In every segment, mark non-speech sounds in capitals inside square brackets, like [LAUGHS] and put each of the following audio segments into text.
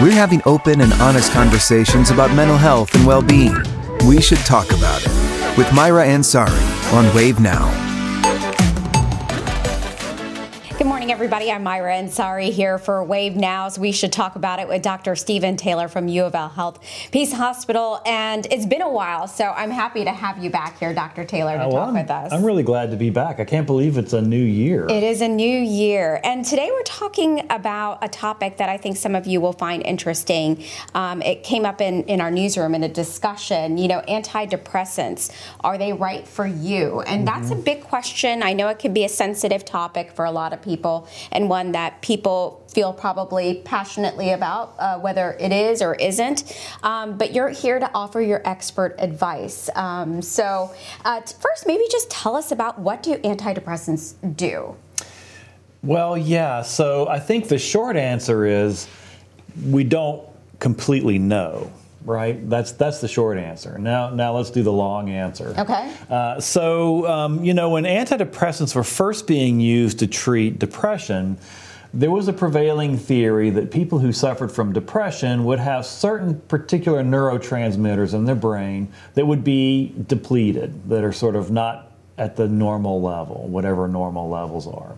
We're having open and honest conversations about mental health and well being. We should talk about it with Maira Ansari on Wave Now. Good morning, everybody. I'm Maira Ansari here for Wave Nows. We should talk about it with Dr. Stephen Taylor from U of L Health Peace Hospital. And it's been a while, so I'm happy to have you back here, Dr. Taylor, to well, talk I'm, with us. I'm really glad to be back. I can't believe it's a new year. It is a new year. And today we're talking about a topic that I think some of you will find interesting. Um, it came up in, in our newsroom in a discussion. You know, antidepressants, are they right for you? And mm-hmm. that's a big question. I know it can be a sensitive topic for a lot of people and one that people feel probably passionately about, uh, whether it is or isn't. Um, but you're here to offer your expert advice. Um, so, uh, first, maybe just tell us about what do antidepressants do? Well, yeah. So I think the short answer is we don't completely know right? That's that's the short answer. Now now let's do the long answer. Okay. Uh, so um, you know when antidepressants were first being used to treat depression. There was a prevailing theory that people who suffered from depression would have certain particular neurotransmitters in their brain that would be depleted, that are sort of not at the normal level, whatever normal levels are.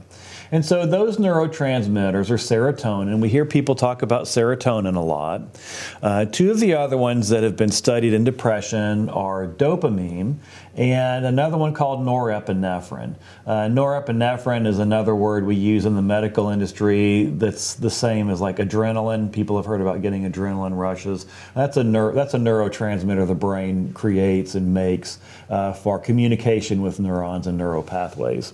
And so those neurotransmitters are serotonin. We hear people talk about serotonin a lot. Uh, two of the other ones that have been studied in depression are dopamine and another one called norepinephrine. Uh, norepinephrine is another word we use in the medical industry that's the same as like adrenaline. People have heard about getting adrenaline rushes. That's a, neur- that's a neurotransmitter the brain creates and makes uh, for communication with neurons and neural pathways.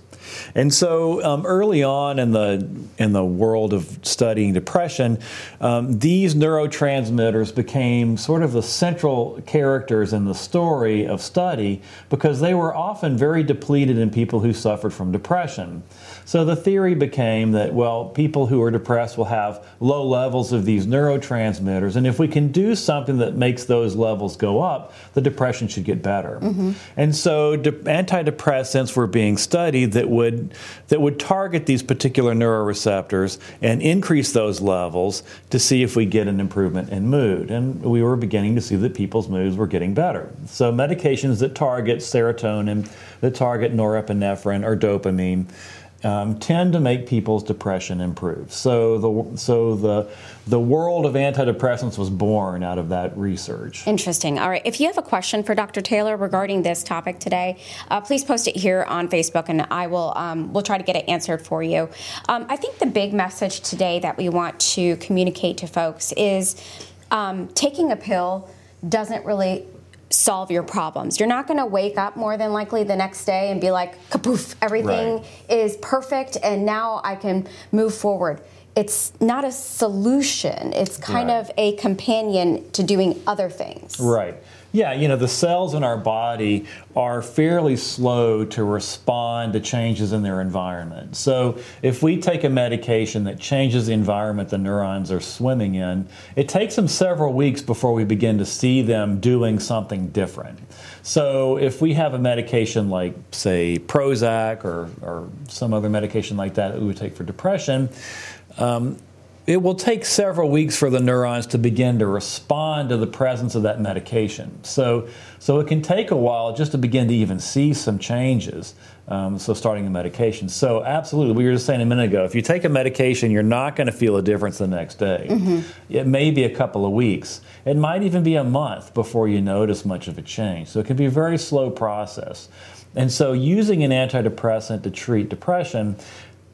And so um, early on in the in the world of studying depression, um, these neurotransmitters became sort of the central characters in the story of study because they were often very depleted in people who suffered from depression. So the theory became that, well, people who are depressed will have low levels of these neurotransmitters, and if we can do something that makes those levels go up, the depression should get better. Mm-hmm. And so de- antidepressants were being studied that would that would target these particular neuroreceptors and increase those levels to see if we get an improvement in mood. And we were beginning to see that people's moods were getting better. So medications that target serotonin, that target norepinephrine or dopamine um, tend to make people's depression improve. So the so the the world of antidepressants was born out of that research. Interesting. All right. If you have a question for Dr. Taylor regarding this topic today, uh, please post it here on Facebook, and I will um, we'll try to get it answered for you. Um, I think the big message today that we want to communicate to folks is um, taking a pill doesn't really solve your problems. You're not going to wake up more than likely the next day and be like, kapoof, everything right. is perfect and now I can move forward. It's not a solution, it's kind right. of a companion to doing other things. Right. Yeah, you know, the cells in our body are fairly slow to respond to changes in their environment. So, if we take a medication that changes the environment the neurons are swimming in, it takes them several weeks before we begin to see them doing something different. So, if we have a medication like, say, Prozac or, or some other medication like that that we would take for depression, um, it will take several weeks for the neurons to begin to respond to the presence of that medication. So, so it can take a while just to begin to even see some changes. Um, so, starting the medication. So, absolutely, we were just saying a minute ago if you take a medication, you're not going to feel a difference the next day. Mm-hmm. It may be a couple of weeks, it might even be a month before you notice much of a change. So, it can be a very slow process. And so, using an antidepressant to treat depression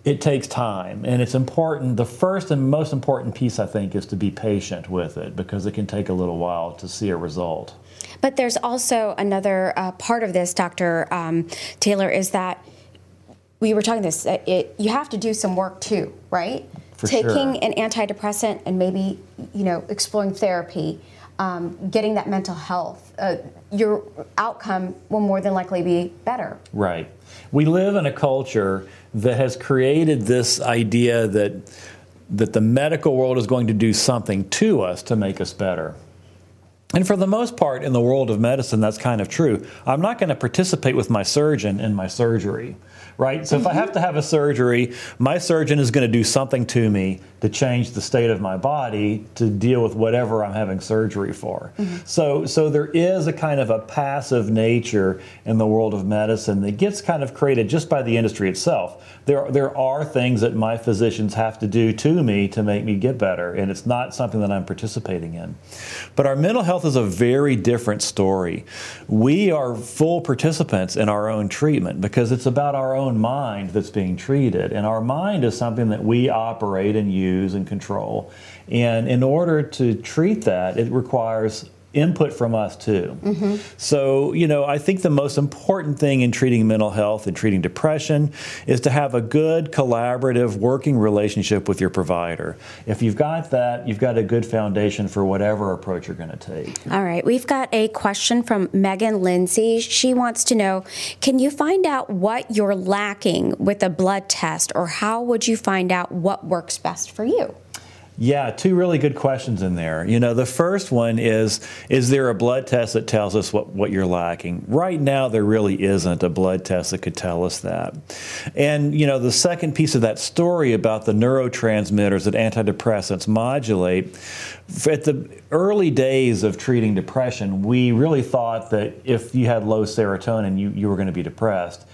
it takes time. And it's important the first and most important piece i think is to be patient with it because it can take a little while to see a result. But there's also another uh, part of this dr um, taylor is that we were talking this it, you have to do some work too right? For taking sure. an antidepressant and maybe you know exploring therapy um, getting that mental health uh, your outcome will more than likely be better right we live in a culture that has created this idea that that the medical world is going to do something to us to make us better. And for the most part, in the world of medicine, that's kind of true. I'm not going to participate with my surgeon in my surgery, right? So mm-hmm. if I have to have a surgery, my surgeon is going to do something to me to change the state of my body to deal with whatever I'm having surgery for. Mm-hmm. So, so there is a kind of a passive nature in the world of medicine that gets kind of created just by the industry itself. There, there are things that my physicians have to do to me to make me get better, and it's not something that I'm participating in. But our mental health is a very different story. We are full participants in our own treatment because it's about our own mind that's being treated, and our mind is something that we operate and use use and control. And in order to treat that, it requires input from us too. Mm-hmm. So, you know, I think the most important thing in treating mental health and treating depression is to have a good collaborative working relationship with your provider. If you've got that, you've got a good foundation for whatever approach you're going to take. All right, we've got a question from Megan Lindsay. She wants to know, can you find out what you're lacking with a blood test or how would you find out what works best for you? Yeah, two really good questions in there. You know, the first one is Is there a blood test that tells us what, what you're lacking? Right now, there really isn't a blood test that could tell us that. And, you know, the second piece of that story about the neurotransmitters that antidepressants modulate, at the early days of treating depression, we really thought that if you had low serotonin, you, you were going to be depressed.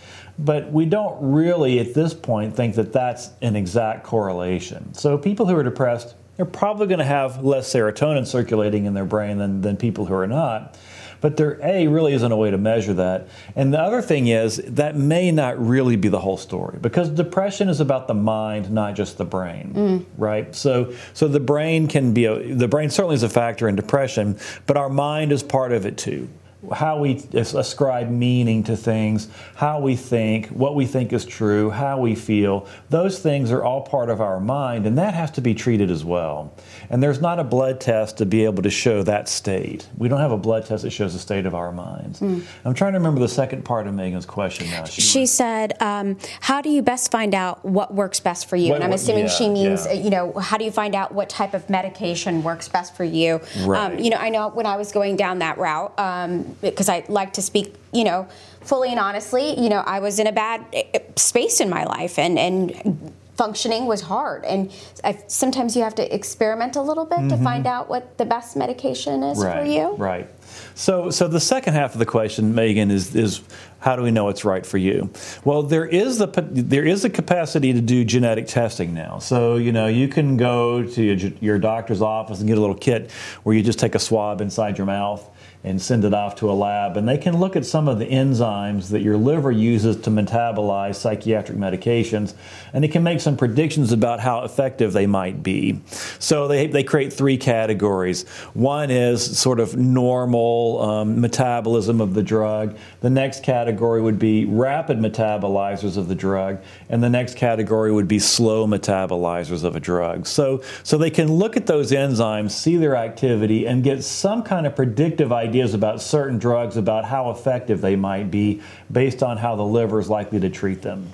But we don't really, at this point, think that that's an exact correlation. So people who are depressed they're probably going to have less serotonin circulating in their brain than, than people who are not. But there, A, really isn't a way to measure that. And the other thing is, that may not really be the whole story because depression is about the mind, not just the brain, mm. right? So, so the brain can be, a, the brain certainly is a factor in depression, but our mind is part of it too how we ascribe meaning to things, how we think, what we think is true, how we feel, those things are all part of our mind, and that has to be treated as well. And there's not a blood test to be able to show that state. We don't have a blood test that shows the state of our minds. Mm. I'm trying to remember the second part of Megan's question now. She, she said, um, How do you best find out what works best for you? What, and I'm assuming yeah, she means, yeah. you know, how do you find out what type of medication works best for you? Right. Um, you know, I know when I was going down that route, um, because I like to speak, you know, fully and honestly. You know, I was in a bad eh, eh, space in my life, and and functioning was hard. And I, sometimes you have to experiment a little bit mm-hmm. to find out what the best medication is right, for you. Right. So, so the second half of the question, Megan, is is how do we know it's right for you? Well, there is the there is a capacity to do genetic testing now. So you know you can go to your, your doctor's office and get a little kit where you just take a swab inside your mouth and send it off to a lab. And they can look at some of the enzymes that your liver uses to metabolize psychiatric medications, and it can make some predictions about how effective they might be. So they, they create three categories. One is sort of normal um, metabolism of the drug, the next category would be rapid metabolizers of the drug, and the next category would be slow metabolizers of a drug. So, so they can look at those enzymes, see their activity, and get some kind of predictive idea ideas about certain drugs, about how effective they might be based on how the liver is likely to treat them.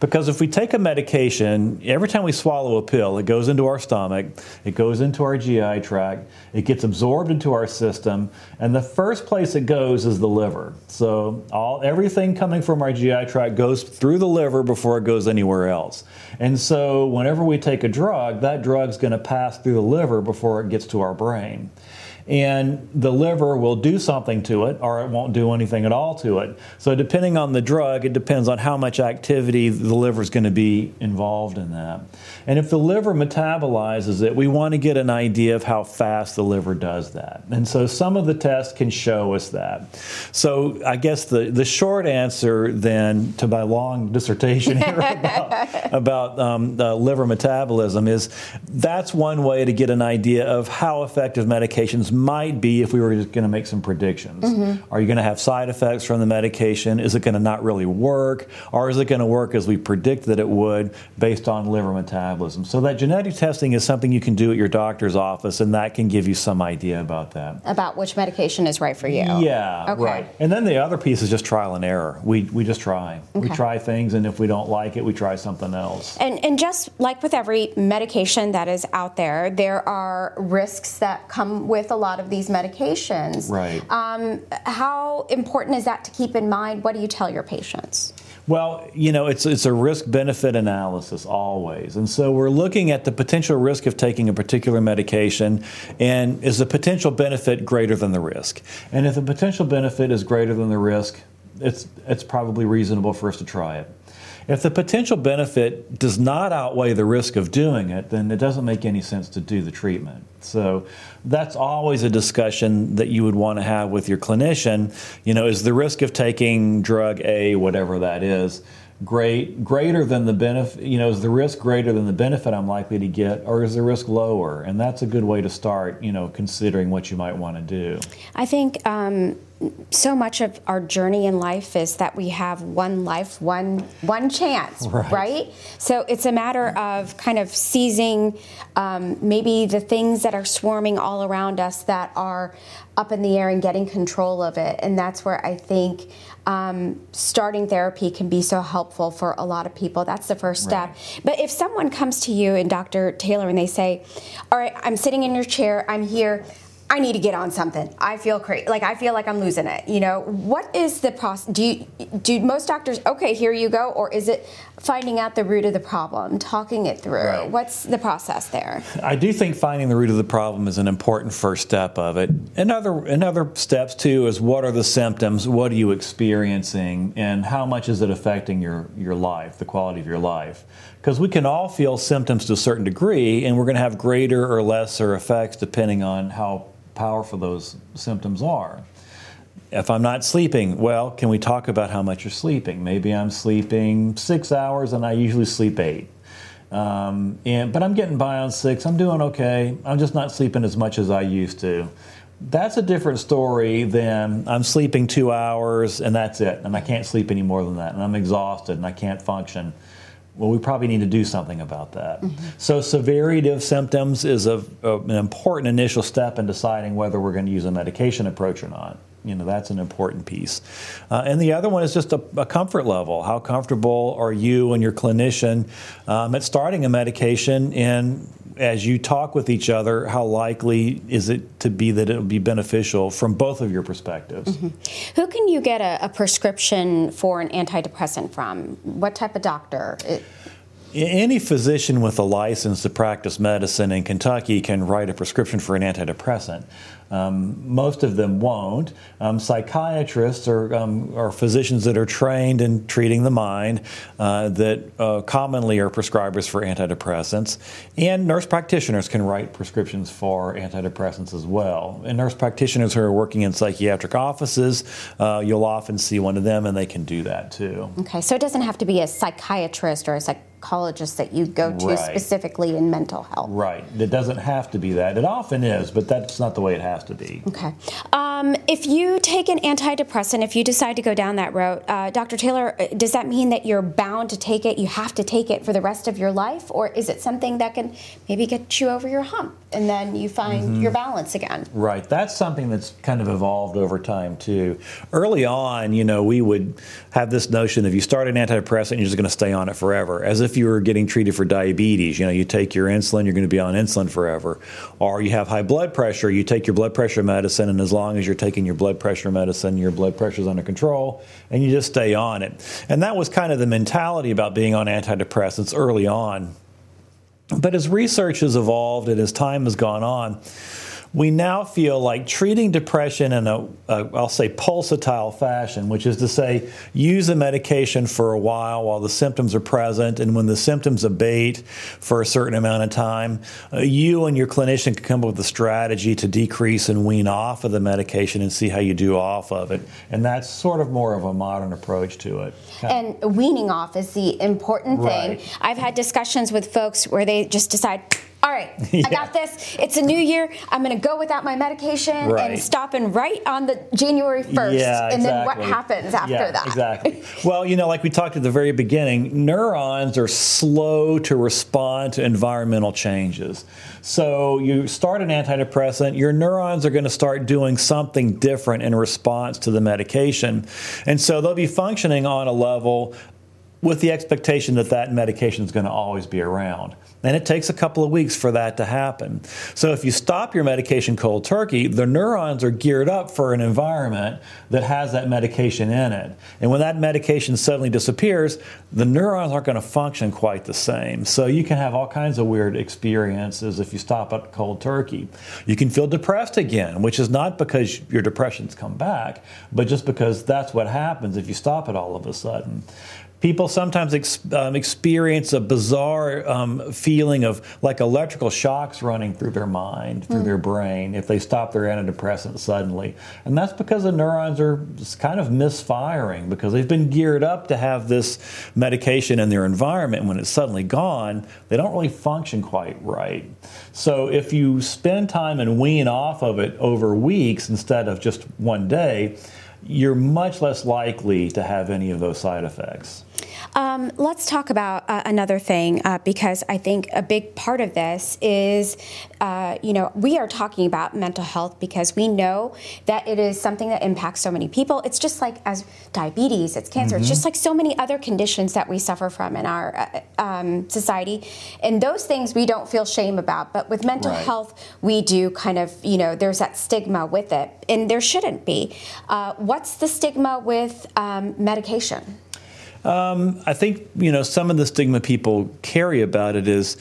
Because if we take a medication, every time we swallow a pill, it goes into our stomach, it goes into our GI tract, it gets absorbed into our system, and the first place it goes is the liver. So all everything coming from our GI tract goes through the liver before it goes anywhere else. And so whenever we take a drug, that drug's going to pass through the liver before it gets to our brain and the liver will do something to it or it won't do anything at all to it. So, depending on the drug, it depends on how much activity the liver is going to be involved in that. And if the liver metabolizes it, we want to get an idea of how fast the liver does that. And so, some of the tests can show us that. So, I guess the, the short answer then to my long dissertation [LAUGHS] here about, about um, liver metabolism is that's one way to get an idea of how effective medications might be if we were just going to make some predictions. Mm-hmm. Are you going to have side effects from the medication? Is it going to not really work? Or is it going to work as we predict that it would based on liver metabolism? So, that genetic testing is something you can do at your doctor's office, and that can give you some idea about that. About which medication is right for you. Yeah, okay. right. And then the other piece is just trial and error. We, we just try. Okay. We try things, and if we don't like it, we try something else. And, and just like with every medication that is out there, there are risks that come with a lot lot of these medications. Right. Um, how important is that to keep in mind? What do you tell your patients? Well, you know, it's it's a risk benefit analysis always. And so we're looking at the potential risk of taking a particular medication and is the potential benefit greater than the risk? And if the potential benefit is greater than the risk, it's it's probably reasonable for us to try it. If the potential benefit does not outweigh the risk of doing it, then it doesn't make any sense to do the treatment. So that's always a discussion that you would want to have with your clinician. You know, is the risk of taking drug A, whatever that is, great greater than the benefit you know is the risk greater than the benefit i'm likely to get or is the risk lower and that's a good way to start you know considering what you might want to do i think um, so much of our journey in life is that we have one life, one one chance, [LAUGHS] right? right? So it's a matter of kind of seizing um, maybe the things that are swarming all around us that are up in the air and getting control of it. And that's where I think um, starting therapy can be so helpful for a lot of people. That's the first step. Right. But if someone comes to you and Dr. Taylor and they say, "All right, I'm sitting in your chair. I'm here." I need to get on something. I feel crazy. Like I feel like I'm losing it. You know, what is the process? Do you, do most doctors? Okay, here you go, or is it finding out the root of the problem, talking it through? Right. What's the process there? I do think finding the root of the problem is an important first step of it. Another another steps too is what are the symptoms? What are you experiencing, and how much is it affecting your your life, the quality of your life? Because we can all feel symptoms to a certain degree, and we're going to have greater or lesser effects depending on how powerful those symptoms are. If I'm not sleeping, well, can we talk about how much you're sleeping? Maybe I'm sleeping six hours and I usually sleep eight. Um, and, but I'm getting by on six. I'm doing okay. I'm just not sleeping as much as I used to. That's a different story than I'm sleeping two hours and that's it, and I can't sleep any more than that, and I'm exhausted and I can't function well, we probably need to do something about that. Mm-hmm. So, severity of symptoms is a, a, an important initial step in deciding whether we're going to use a medication approach or not. You know, that's an important piece. Uh, and the other one is just a, a, comfort level. How comfortable are you and your clinician um, at starting a medication and as you talk with each other, how likely is it to be that it will be beneficial from both of your perspectives? Mm-hmm. Who can you get a, a, prescription for an antidepressant from? What type of doctor? It- any physician with a license to practice medicine in Kentucky can write a prescription for an antidepressant. Um, most of them won't. Um, psychiatrists are, um, are, physicians that are trained in treating the mind uh, that uh, commonly are prescribers for antidepressants. And nurse practitioners can write prescriptions for antidepressants as well. And nurse practitioners who are working in psychiatric offices, uh, you'll often see one of them and they can do that too. Okay, so it doesn't have to be a psychiatrist or a psych psychologist that you go to right. specifically in mental health. Right. It doesn't have to be that. It often is, but that's not the way it has to be. Okay. Um, if you take an antidepressant, if you decide to go down that route, uh, Dr. Taylor, uh, does that mean that you're bound to take it? You have to take it for the rest of your life? Or is it something that can maybe get you over your hump and then you find mm-hmm. your balance again? Right. That's something that's kind of evolved over time, too. Early on, you know, we would have this notion if you start an antidepressant, you're just going to stay on it forever, as if if you were getting treated for diabetes. You know, you take your insulin, you're going to be on insulin forever. Or you have high blood pressure, you take your blood pressure medicine, and as long as you're taking your blood pressure medicine, your blood pressure is under control, and you just stay on it. And that was kind of the mentality about being on antidepressants early on. But as research has evolved and as time has gone on, we now feel like treating depression in a, a I'll say pulsatile fashion, which is to say use a medication for a while while the symptoms are present, and when the symptoms abate for a certain amount of time, uh, you and your clinician can come up with a strategy to decrease and wean off of the medication and see how you do off of it. And that's sort of more of a modern approach to it. And weaning off is the important thing. Right. I've had discussions with folks where they just decide all right, [LAUGHS] yeah. I got this. It's a new year. I'm going to go without my medication right. and stopping right on the January 1st. Yeah, exactly. and then what happens after yeah, that? Exactly. [LAUGHS] well, you know, like we talked at the very beginning, neurons are slow to respond to environmental changes. So you start an antidepressant, your neurons are going to start doing something different in response to the medication. And so they'll be functioning on a level with the expectation that that medication is going to always be around. And it takes a couple of weeks for that to happen. So if you stop your medication cold turkey, the neurons are geared up for an environment that has that medication in it. And when that medication suddenly disappears, the neurons aren't going to function quite the same. So you can have all kinds of weird experiences if you stop it cold turkey. You can feel depressed again, which is not because your depression's come back, but just because that's what happens if you stop it all of a sudden people sometimes ex, um, experience a bizarre um, feeling of like electrical shocks running through their mind, through mm. their brain, if they stop their antidepressant suddenly. And that's because the neurons are kind of misfiring because they've been geared up to have this medication in their environment. When it's suddenly gone, they don't really function quite right. So if you spend time and wean off of it over weeks instead of just one day, you're much less likely to have any of those side effects. Um, let's talk about uh, another thing uh, because I think a big part of this is, uh, you know, we are talking about mental health because we know that it is something that impacts so many people. It's just like as diabetes, it's cancer, mm-hmm. it's just like so many other conditions that we suffer from in our uh, um, society. And those things we don't feel shame about, but with mental right. health, we do kind of, you know, there's that stigma with it, and there shouldn't be. Uh, what's the stigma with um, medication? Um, I think you know some of the stigma people carry about it is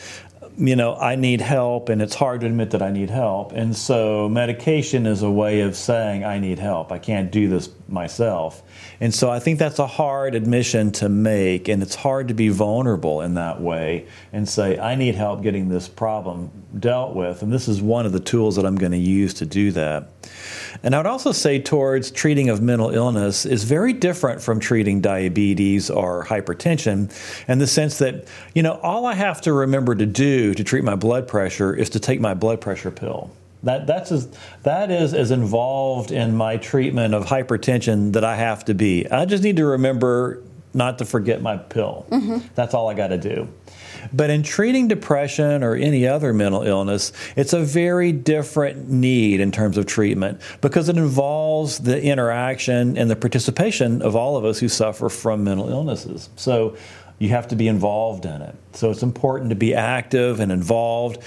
you know, I need help, and it's hard to admit that I need help. And so, medication is a way of saying, I need help. I can't do this myself. And so, I think that's a hard admission to make, and it's hard to be vulnerable in that way and say, I need help getting this problem dealt with. And this is one of the tools that I'm going to use to do that. And I would also say towards treating of mental illness is very different from treating diabetes or hypertension in the sense that, you know, all I have to remember to do to treat my blood pressure is to take my blood pressure pill. That, that's as, that is as involved in my treatment of hypertension that I have to be. I just need to remember not to forget my pill. Mm-hmm. That's all I got to do. But in treating depression or any other mental illness, it's a very different need in terms of treatment because it involves the interaction and the participation of all of us who suffer from mental illnesses. So you have to be involved in it. So it's important to be active and involved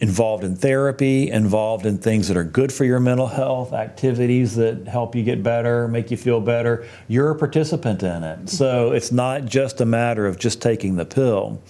involved in therapy, involved in things that are good for your mental health, activities that help you get better, make you feel better. You're a participant in it. So it's not just a matter of just taking the pill,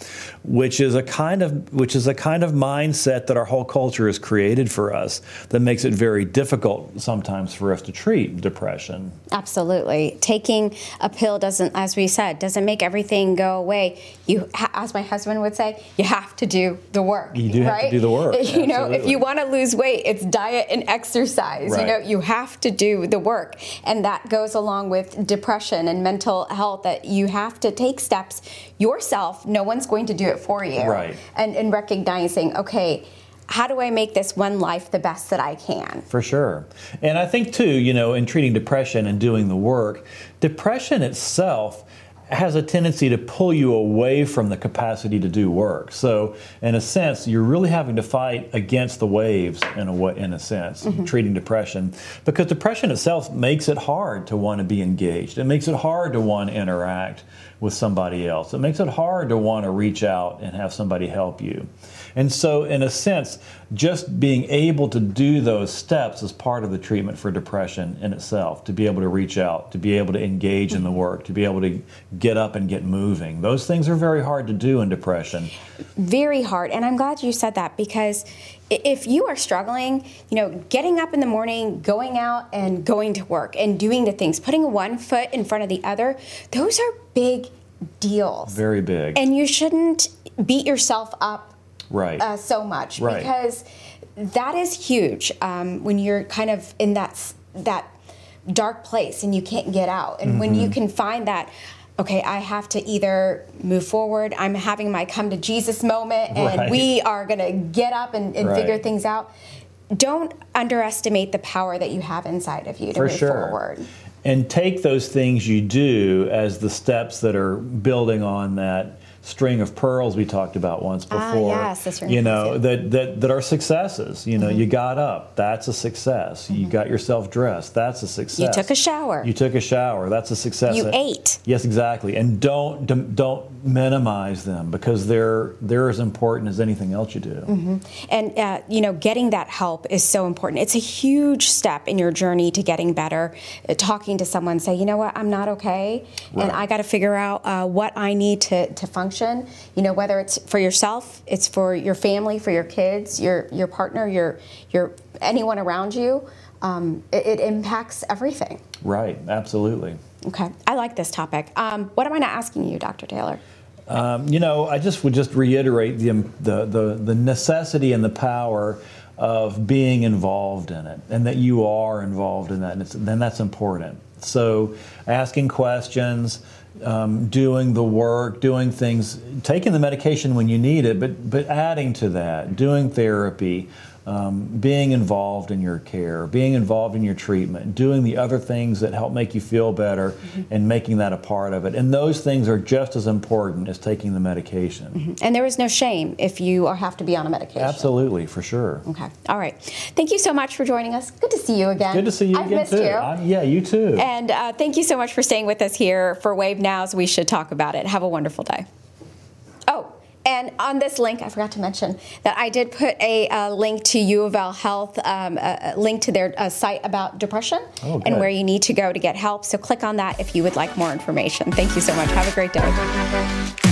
which is a kind of which is a kind of mindset that our whole culture has created for us that makes it very difficult sometimes for us to treat depression. Absolutely. Taking a pill doesn't as we said, doesn't make everything go away. You as my husband would say, you have to do the work. You do right? have to do the work [LAUGHS] You know, if you want to lose weight, it's diet and exercise. Right. You know, you have to do the work. And that goes along with depression and mental health that you have to take steps yourself. No one's going to do it for you. Right. And, and recognizing, okay, how do I make this one life the best that I can? For sure. And I think, too, you know, in treating depression and doing the work, depression itself has a tendency to pull you away from the capacity to do work. So, in a sense, you're really having to fight against the waves in a way, in a sense, mm-hmm. treating depression, because depression itself makes it hard to want to be engaged. It makes it hard to want to interact with somebody else. It makes it hard to want to reach out and have somebody help you. And so, in a sense, just being able to do those steps is part of the treatment for depression in itself to be able to reach out, to be able to engage in the mm-hmm. work, to be able to get up and get moving. Those things are very hard to do in depression. Very hard. And I'm glad you said that because if you are struggling, you know, getting up in the morning, going out and going to work and doing the things, putting one foot in front of the other, those are big deals. Very big. And you shouldn't beat yourself up right. uh, so much right. because that is huge um, when you're kind of in that that dark place and you can't get out and mm-hmm. when you mm-hmm. can find that okay i have to either move forward i'm having my come to jesus moment and right. we are going to get up and, and right. figure things out don't underestimate the power that you have inside of you to For move sure. forward and take those things you do as the steps that are building on that string of pearls we talked about once before. Ah, before. yes, the string you know that, that that are successes. You know, Mm-hmm. you got up, that's a success. You got yourself dressed, that's a success. You took a shower. You took a shower, that's a success. You ate. Yes, exactly. And don't don't minimize them because they're they're as important as anything else you do. Mm-hmm. And uh, you know, getting that help is so important. It's a huge step in your journey to getting better. Uh, talking to someone, say, you know what, I'm not okay, and I got to figure out uh, what I need to, to function. You know, whether it's for yourself, it's for your family, for your kids, your your partner, your your anyone around you. Um, it, it impacts everything. Right, absolutely. Okay, I like this topic. Um, what am I not asking you, Dr. Taylor? Um, you know, I just would just reiterate the, the, the, the necessity and the power of being involved in it and that you are involved in that, and then that's important. So, asking questions, um, doing the work, doing things, taking the medication when you need it, but, but adding to that, doing therapy, um, being involved in your care, being involved in your treatment, doing the other things that help make you feel better, and making that a part of it. And those things are just as important as taking the medication. And there is no shame if you are, have to be on a medication. Absolutely, for sure. Okay. All right. Thank you so much for joining us. Good to see you again. Good to see you I've again missed too. you. I- yeah, you too. And uh, thank you so much for staying with us here for Wave Now's We Should Talk About It. Have a wonderful day. And on this link, I forgot to mention that I did put a, uh link to U of L Health, um, a, a link to their uh, site about depression Oh, and where you need to go to get help. So click on that if you would like more information. Thank you so much. Have a great day.